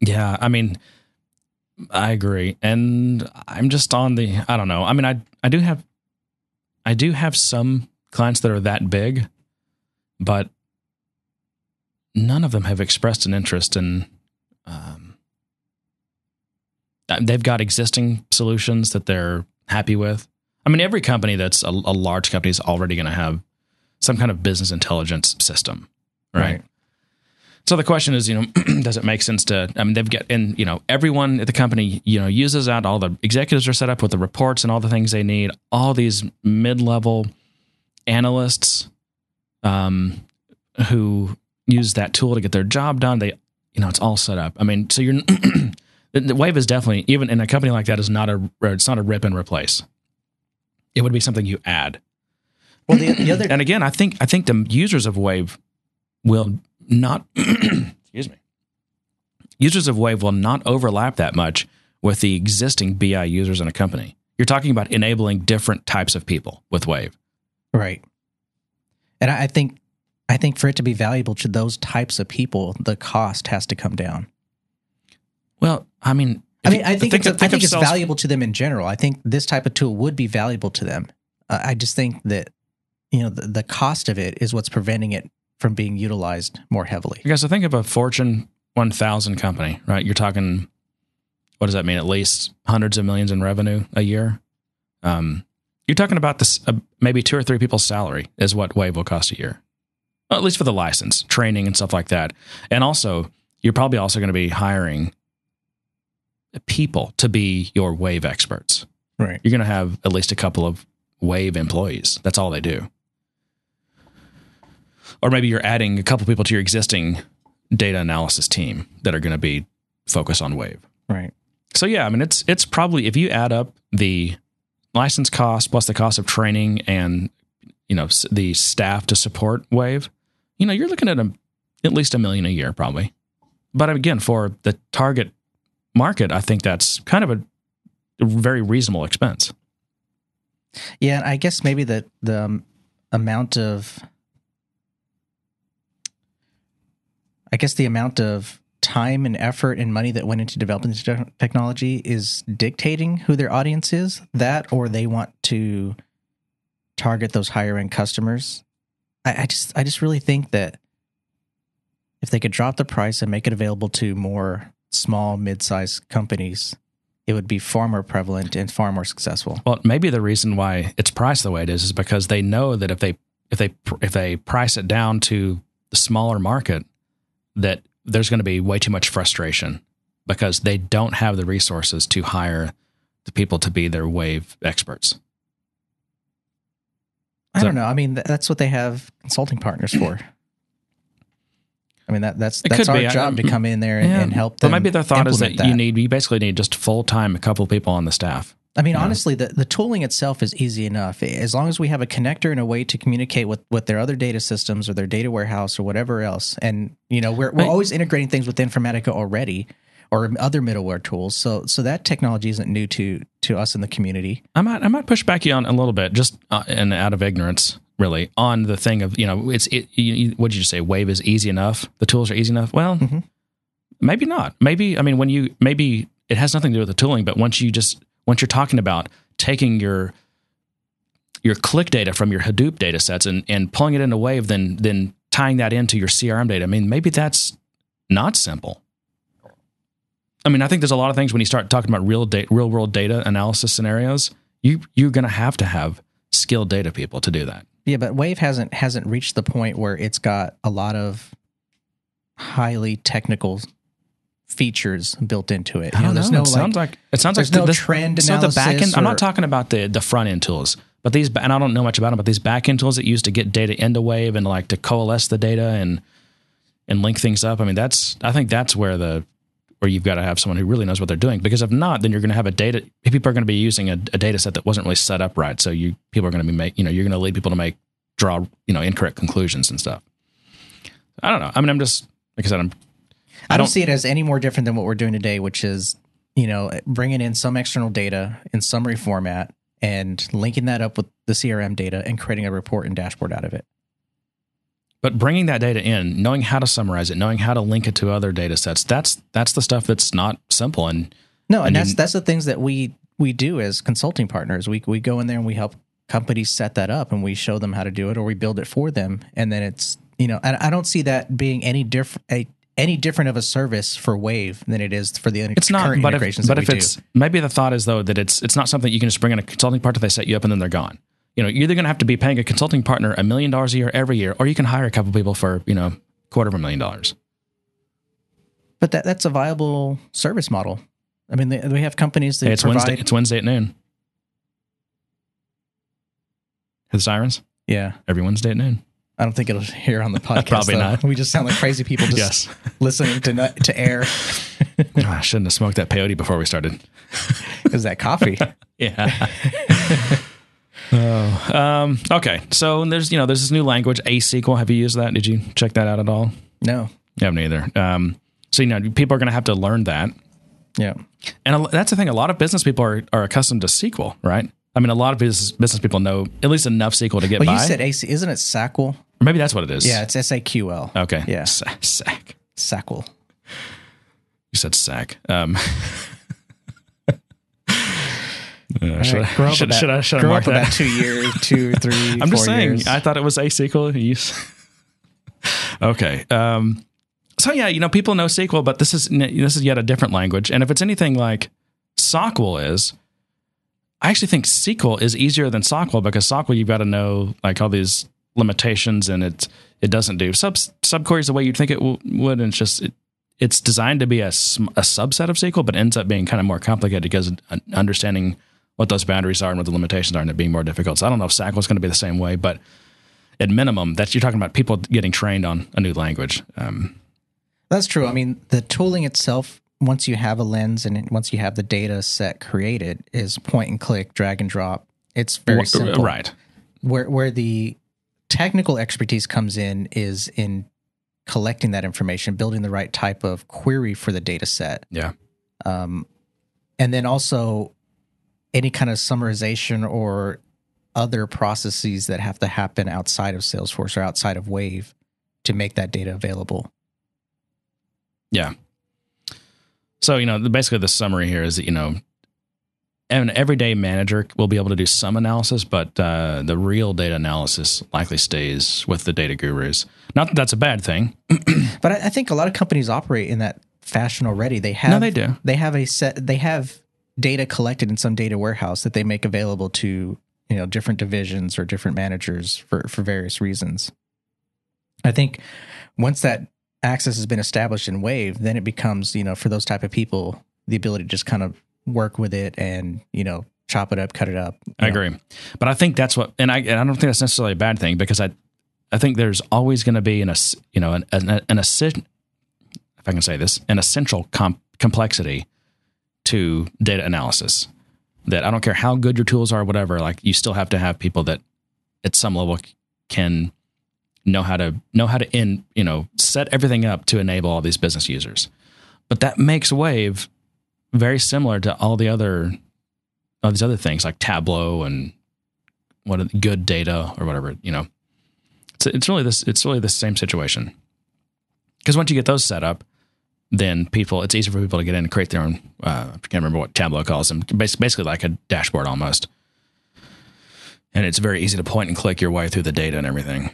Yeah, I mean, I agree, and I'm just on the. I don't know. I mean, I I do have, I do have some clients that are that big, but none of them have expressed an interest in. Um, uh, they've got existing solutions that they're happy with. I mean, every company that's a, a large company is already going to have some kind of business intelligence system, right? Right. So the question is, you know, does it make sense to? I mean, they've got, and you know, everyone at the company, you know, uses that. All the executives are set up with the reports and all the things they need. All these mid-level analysts, um, who use that tool to get their job done. They, you know, it's all set up. I mean, so you're the, the wave is definitely even in a company like that is not a it's not a rip and replace. It would be something you add. Well, the, the other And again, I think I think the users of Wave will not excuse me. Users of Wave will not overlap that much with the existing BI users in a company. You're talking about enabling different types of people with Wave. Right. And I think I think for it to be valuable to those types of people, the cost has to come down. Well, I mean, I mean, I think, it's, of- I think it's valuable to them in general. I think this type of tool would be valuable to them. Uh, I just think that you know the, the cost of it is what's preventing it from being utilized more heavily. Because I think of a Fortune 1000 company, right? You're talking, what does that mean? At least hundreds of millions in revenue a year. Um, you're talking about this, uh, maybe two or three people's salary is what Wave will cost a year, Well, at least for the license, training, and stuff like that. And also, you're probably also going to be hiring people to be your Wave experts. Right. You're going to have at least a couple of Wave employees. That's all they do. Or maybe you're adding a couple people to your existing data analysis team that are going to be focused on Wave. Right. So yeah, I mean it's it's probably if you add up the license cost plus the cost of training and you know the staff to support Wave, you know you're looking at a, at least a million a year probably. But again, for the target market, I think that's kind of a, very reasonable expense. Yeah, and I guess maybe the the um, amount of I guess the amount of time and effort and money that went into developing this technology is dictating who their audience is. That or they want to target those higher end customers. I, I just I just really think that if they could drop the price and make it available to more small, mid sized companies, it would be far more prevalent and far more successful. Well, maybe the reason why it's priced the way it is is because they know that if they if they if they price it down to the smaller market, that there's going to be way too much frustration because they don't have the resources to hire the people to be their wave experts. I So- don't know. I mean, that's what they have consulting partners for. I mean, that that's that's our be. Job to come in there and, Yeah. and help But them. maybe their thought is that, implement you need you basically need just full time a couple of people on the staff. I mean, Yeah. honestly, the, the tooling itself is easy enough. As long as we have a connector and a way to communicate with, with their other data systems or their data warehouse or whatever else. And, you know, we're, we're Right. always integrating things with Informatica already or other middleware tools. So so that technology isn't new to to us in the community. I might I might push back you on a little bit, just uh, and out of ignorance, really, on the thing of you know it's it. You, what did you say? Wave is easy enough. The tools are easy enough. Well, Mhm. maybe not. Maybe I mean when you maybe it has nothing to do with the tooling, but once you just once you're talking about taking your your click data from your Hadoop data sets and and pulling it into Wave, then then tying that into your CRM data. I mean, maybe that's not simple. I mean, I think there's a lot of things when you start talking about real real world data analysis scenarios, you you're going to have to have skilled data people to do that. Yeah, but Wave hasn't hasn't reached the point where it's got a lot of highly technical features built into it. You know, don't there's know. no it sounds like it sounds like no this, trend So the back end. analysis I'm not talking about the the front end tools, but these and I don't know much about them. But these back end tools that used to get data into Wave and like to coalesce the data and and link things up. I mean, that's I think that's where the where you've got to have someone who really knows what they're doing. Because if not, then you're going to have a data. People are going to be using a, a data set that wasn't really set up right. So you people are going to be make you know you're going to lead people to make draw you know incorrect conclusions and stuff. I don't know. I mean, I'm just like I said, I'm I don't see it as any more different than what we're doing today, which is you know, bringing in some external data in summary format and linking that up with the CRM data and creating a report and dashboard out of it. But bringing that data in, knowing how to summarize it, knowing how to link it to other data sets, that's that's the stuff that's not simple. And No, and, And that's that's the things that we we do as consulting partners. We we go in there and we help companies set that up and we show them how to do it or we build it for them. And then it's you know, and I don't see that being any different any different of a service for Wave than it is for the it's not. current But if, but if it's do. maybe the thought is though that it's it's not something you can just bring in a consulting partner. They set you up and then they're gone. You know, you're either going to have to be paying a consulting partner a million dollars a year every year, or you can hire a couple people for you know quarter of a million dollars. But that that's a viable service model. I mean, they, we have companies that Hey, it's provide. Wednesday. It's Wednesday at noon. The sirens yeah, every Wednesday at noon. I don't think it'll hear on the podcast. Probably though. not. We just sound like crazy people just Yes. listening to to air. Oh, I shouldn't have smoked that peyote before we started. Is that coffee? Yeah. oh, um, okay. So there's you know there's this new language ASQL. Have you used that? Did you check that out at all? no. You haven't either. Um, so you know people are going to have to learn that, Yeah. and that's the thing. A lot of business people are, are accustomed to SQL, right? I mean, a lot of business business people know at least enough SQL to get Well, by. you said AC, isn't it SAQL? Or maybe that's what it is. Yeah, it's S A Q L. Okay. Yeah. Sa- sack. SAQL. You said sack. Um, uh, should, right, I, should, about- should I should I mark up that? about two years, two, three? I'm just saying. years. I thought it was asQL. You s- okay. Um, so yeah, you know, people know SQL, but this is this is yet a different language. And if it's anything like SOQL is, I actually think SQL is easier than SOQL because SOQL you've got to know like all these limitations, and it it doesn't do sub subqueries the way you'd think it w- would, and it's just it, it's designed to be a, a subset of SQL, but ends up being kind of more complicated because understanding what those boundaries are and what the limitations are, and it being more difficult. So I don't know if SQL is going to be the same way, but at minimum, that's you're talking about people getting trained on a new language. Um, That's true. I mean, the tooling itself, once you have a lens and once you have the data set created, is point and click, drag and drop. It's very simple. right? Where where the technical expertise comes in is in collecting that information, building the right type of query for the data set. Yeah, um, and then also any kind of summarization or other processes that have to happen outside of Salesforce or outside of Wave to make that data available. yeah. So you know, the, basically, the summary here is that you know, an everyday manager will be able to do some analysis, but uh, the real data analysis likely stays with the data gurus. Not that that's a bad thing. But I, I think a lot of companies operate in that fashion already. They have no, they do. They have a set. They have data collected in some data warehouse that they make available to you know different divisions or different managers for for various reasons. I think once that access has been established in Wave, then it becomes you know for those type of people the ability to just kind of work with it and you know chop it up, cut it up. I know. agree, but I think that's what, and I, and I don't think that's necessarily a bad thing because I, I think there's always going to be an, you know, an, an, an if I can say this, an essential com- complexity to data analysis. That I don't care how good your tools are, whatever. Like you still have to have people that, at some level, can know how to know how to in you know set everything up to enable all these business users. But that makes Wave very similar to all the other all these other things like Tableau and what GoodData or whatever. You know, it's it's really this it's really the same situation. Because once you get those set up, then people it's easy for people to get in and create their own. Uh, I can't remember what Tableau calls them. Bas- Basically, like a dashboard almost. And it's very easy to point and click your way through the data and everything.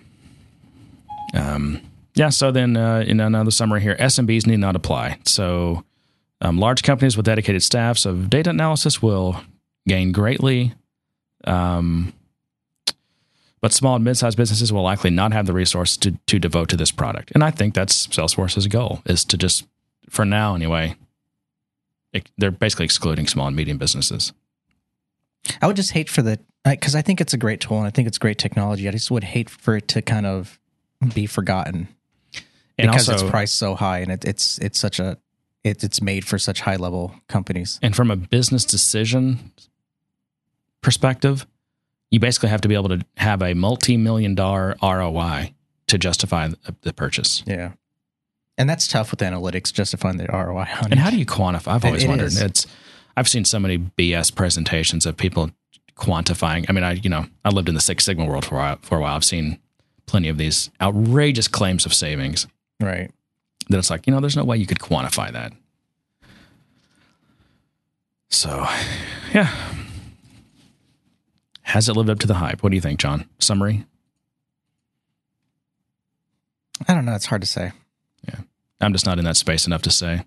Um, yeah. So then, uh, in another summary here, SMBs need not apply. So um, large companies with dedicated staffs of data analysis will gain greatly. Um, but small and mid-sized businesses will likely not have the resources to, to devote to this product. And I think that's Salesforce's goal is to just, for now anyway, it, they're basically excluding small and medium businesses. I would just hate for the because I think it's a great tool and I think it's great technology. I just would hate for it to kind of be forgotten And because also, it's priced so high and it, it's it's such a it, it's made for such high level companies. and from a business decision perspective, you basically have to be able to have a multi-million dollar ROI to justify the, the purchase. Yeah. And that's tough with analytics, justifying the ROI on And it. how do you quantify? I've always it wondered. is. It's I've seen so many BS presentations of people quantifying. I mean, I you know I lived in the Six Sigma world for a while, for a while. I've seen plenty of these outrageous claims of savings right? That it's like you know there's no way you could quantify that. So, yeah, has it lived up to the hype? What do you think, John? Summary? I don't know. It's hard to say. Yeah. I'm just not in that space enough to say.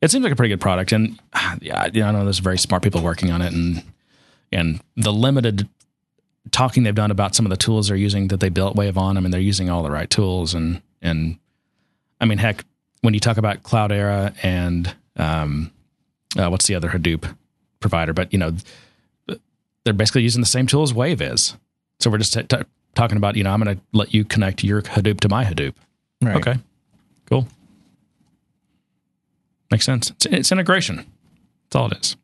It seems like a pretty good product, and ah, yeah, yeah, I know there's very smart people working on it, and and the limited talking they've done about some of the tools they're using that they built Wave on. I mean, they're using all the right tools, and and I mean, heck, when you talk about Cloudera and um, uh, what's the other Hadoop provider, but you know, they're basically using the same tools Wave is. So we're just t- t- talking about, you know, I'm going to let you connect your Hadoop to my Hadoop. Right. Okay, cool. Makes sense. It's, it's integration. That's all it is.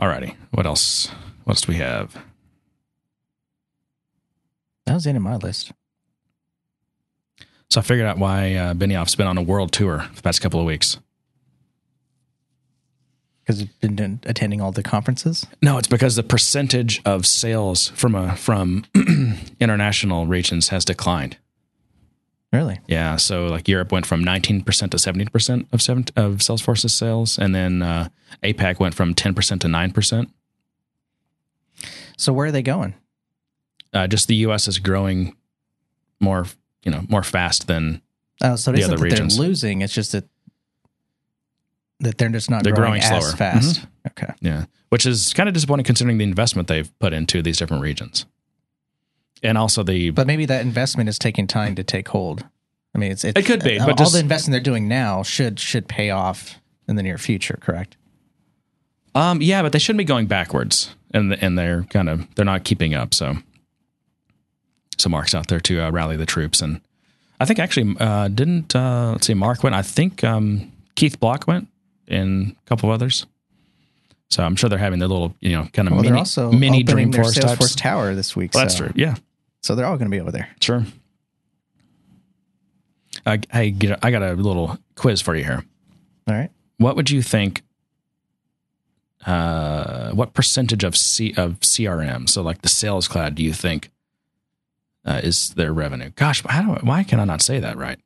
Alrighty. What else? What else do we have? That was the end of my list. So I figured out why uh, Benioff's been on a world tour the past couple of weeks. Because he's been attending all the conferences. No, it's because the percentage of sales from a from international regions has declined. Really? Yeah, so like Europe went from 19% to 17% of seven, of Salesforce's sales, and then uh, APAC went from 10% to 9%. So where are they going? Uh, just the U.S. is growing more, you know, more fast than Oh, so it The isn't other that regions. they're losing. It's just that that they're just not They're growing, growing as slower. Mm-hmm. fast. Okay. Yeah, which is kind of disappointing considering the investment they've put into these different regions, and also the But maybe that investment is taking time to take hold. I mean, it's, it's It could be, all but just- the investing they're doing now should should pay off in the near future. Correct? um yeah, but they shouldn't be going backwards, and and they're kind of they're not keeping up. So, so Mark's out there to uh, rally the troops, and I think actually uh, didn't uh, let's see, Mark went. I think um, Keith Block went, and a couple of others. So I'm sure they're having their little you know kind of Well, mini also mini opening their Dreamforce Salesforce types. Tower this week. Well, that's so, true. Yeah, So they're all going to be over there. Sure. I, I get. I got a little quiz for you here. All right. What would you think? Uh, what percentage of C of CRM, so like the Sales Cloud, do you think uh, is their revenue? Gosh, how do, why can I not say that right?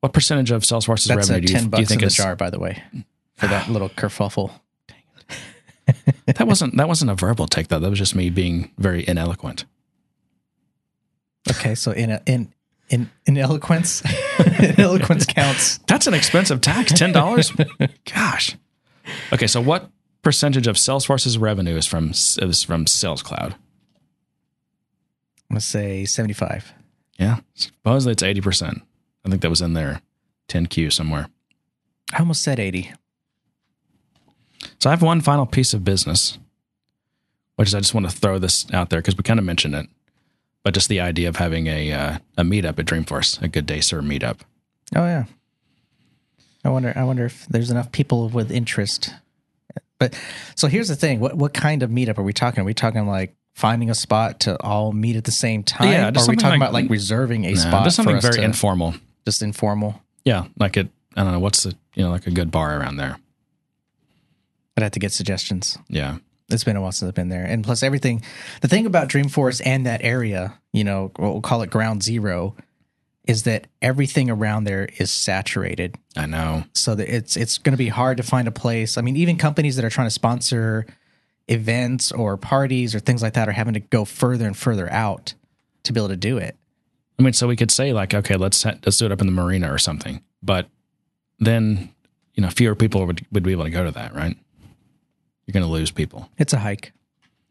What percentage of Salesforce's That's revenue do you, ten do you think in the is? jar, by the way, for that little kerfuffle. That wasn't that wasn't a verbal take though. That was just me being very ineloquent. Okay, so in a, in in in eloquence, in eloquence counts. That's an expensive tax, ten dollars. Gosh. Okay, so what percentage of Salesforce's revenue is from is from Sales Cloud? I'm gonna say seventy-five. Yeah, supposedly it's eighty percent. I think that was in there, 10Q somewhere. I almost said eighty. So I have one final piece of business, which is I just want to throw this out there because we kind of mentioned it, but just the idea of having a uh, a meetup at Dreamforce, a good day sir meetup. Oh yeah. I wonder. I wonder if there's enough people with interest. But so here's the thing: what what kind of meetup are we talking? Are we talking like finding a spot to all meet at the same time? Yeah, are we talking like- about like reserving a Nah, spot just something for very to, informal. just informal? Yeah, like it. I don't know what's the you know like a good bar around there. I'd have to get suggestions. Yeah, It's been a while since I've been there, and plus everything. The thing about Dreamforce and that area, you know, we'll call it Ground Zero, is that everything around there is saturated. I know. so that it's it's going to be hard to find a place. I mean, even companies that are trying to sponsor events or parties or things like that are having to go further and further out to be able to do it. I mean, so we could say like, okay, let's let's do it up in the marina or something, but then you know fewer people would would be able to go to that, right? You're going to lose people. It's a hike.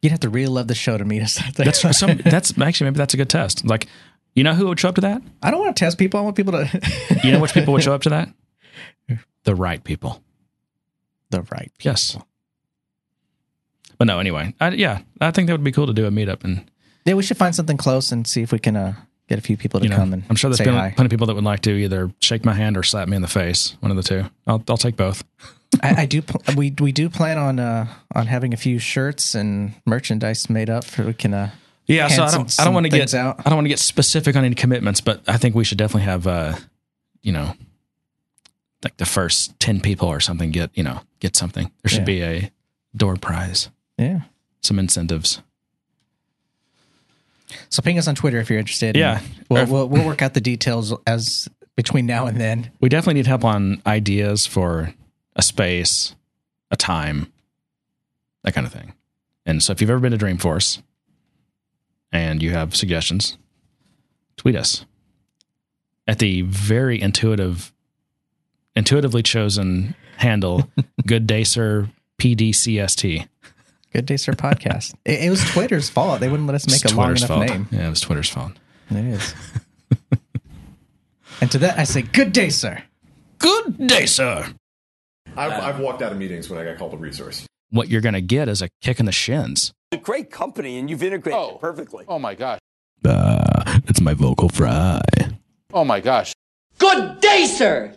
You'd have to really love the show to meet us. That's some, that's actually maybe that's a good test. Like, you know who would show up to that? I don't want to test people. I want people to You know which people would show up to that? The right people. the right. Yes. But no, anyway, I, yeah, I think that would be cool to do a meetup, and Yeah, we should find something close and see if we can uh, get a few people to you know, come and I'm sure there's plenty, hi. plenty of people that would like to either shake my hand or slap me in the face. One of the two. I'll I'll take both. I, I do. Pl- we we do plan on uh, on having a few shirts and merchandise made up for we can. Uh, Yeah, so I don't some- I don't want to get out. I don't want to get specific on any commitments, but I think we should definitely have uh, you know, like the first 10 people or something get, you know, get something. There should Yeah. be a door prize, Yeah. some incentives. So ping us on Twitter if you're interested. Yeah. We'll, we'll, we'll work out the details as between now and then. We definitely need help on ideas for a space, a time, that kind of thing. And so if you've ever been to Dreamforce and you have suggestions, tweet us at the very intuitive, intuitively chosen handle, Good Day Sir PDCST. Good Day Sir podcast. it, it was Twitter's fault. They wouldn't let us make It's a long enough fault. name. Yeah, it was Twitter's fault. It is. and to that, I say, Good day, sir. Good day, sir. I've, I've walked out of meetings when I got called a resource. What you're going to get is a kick in the shins. a great company and you've integrated Oh. perfectly. Oh my gosh. Uh, it's my vocal fry. Oh my gosh. Good day, sir.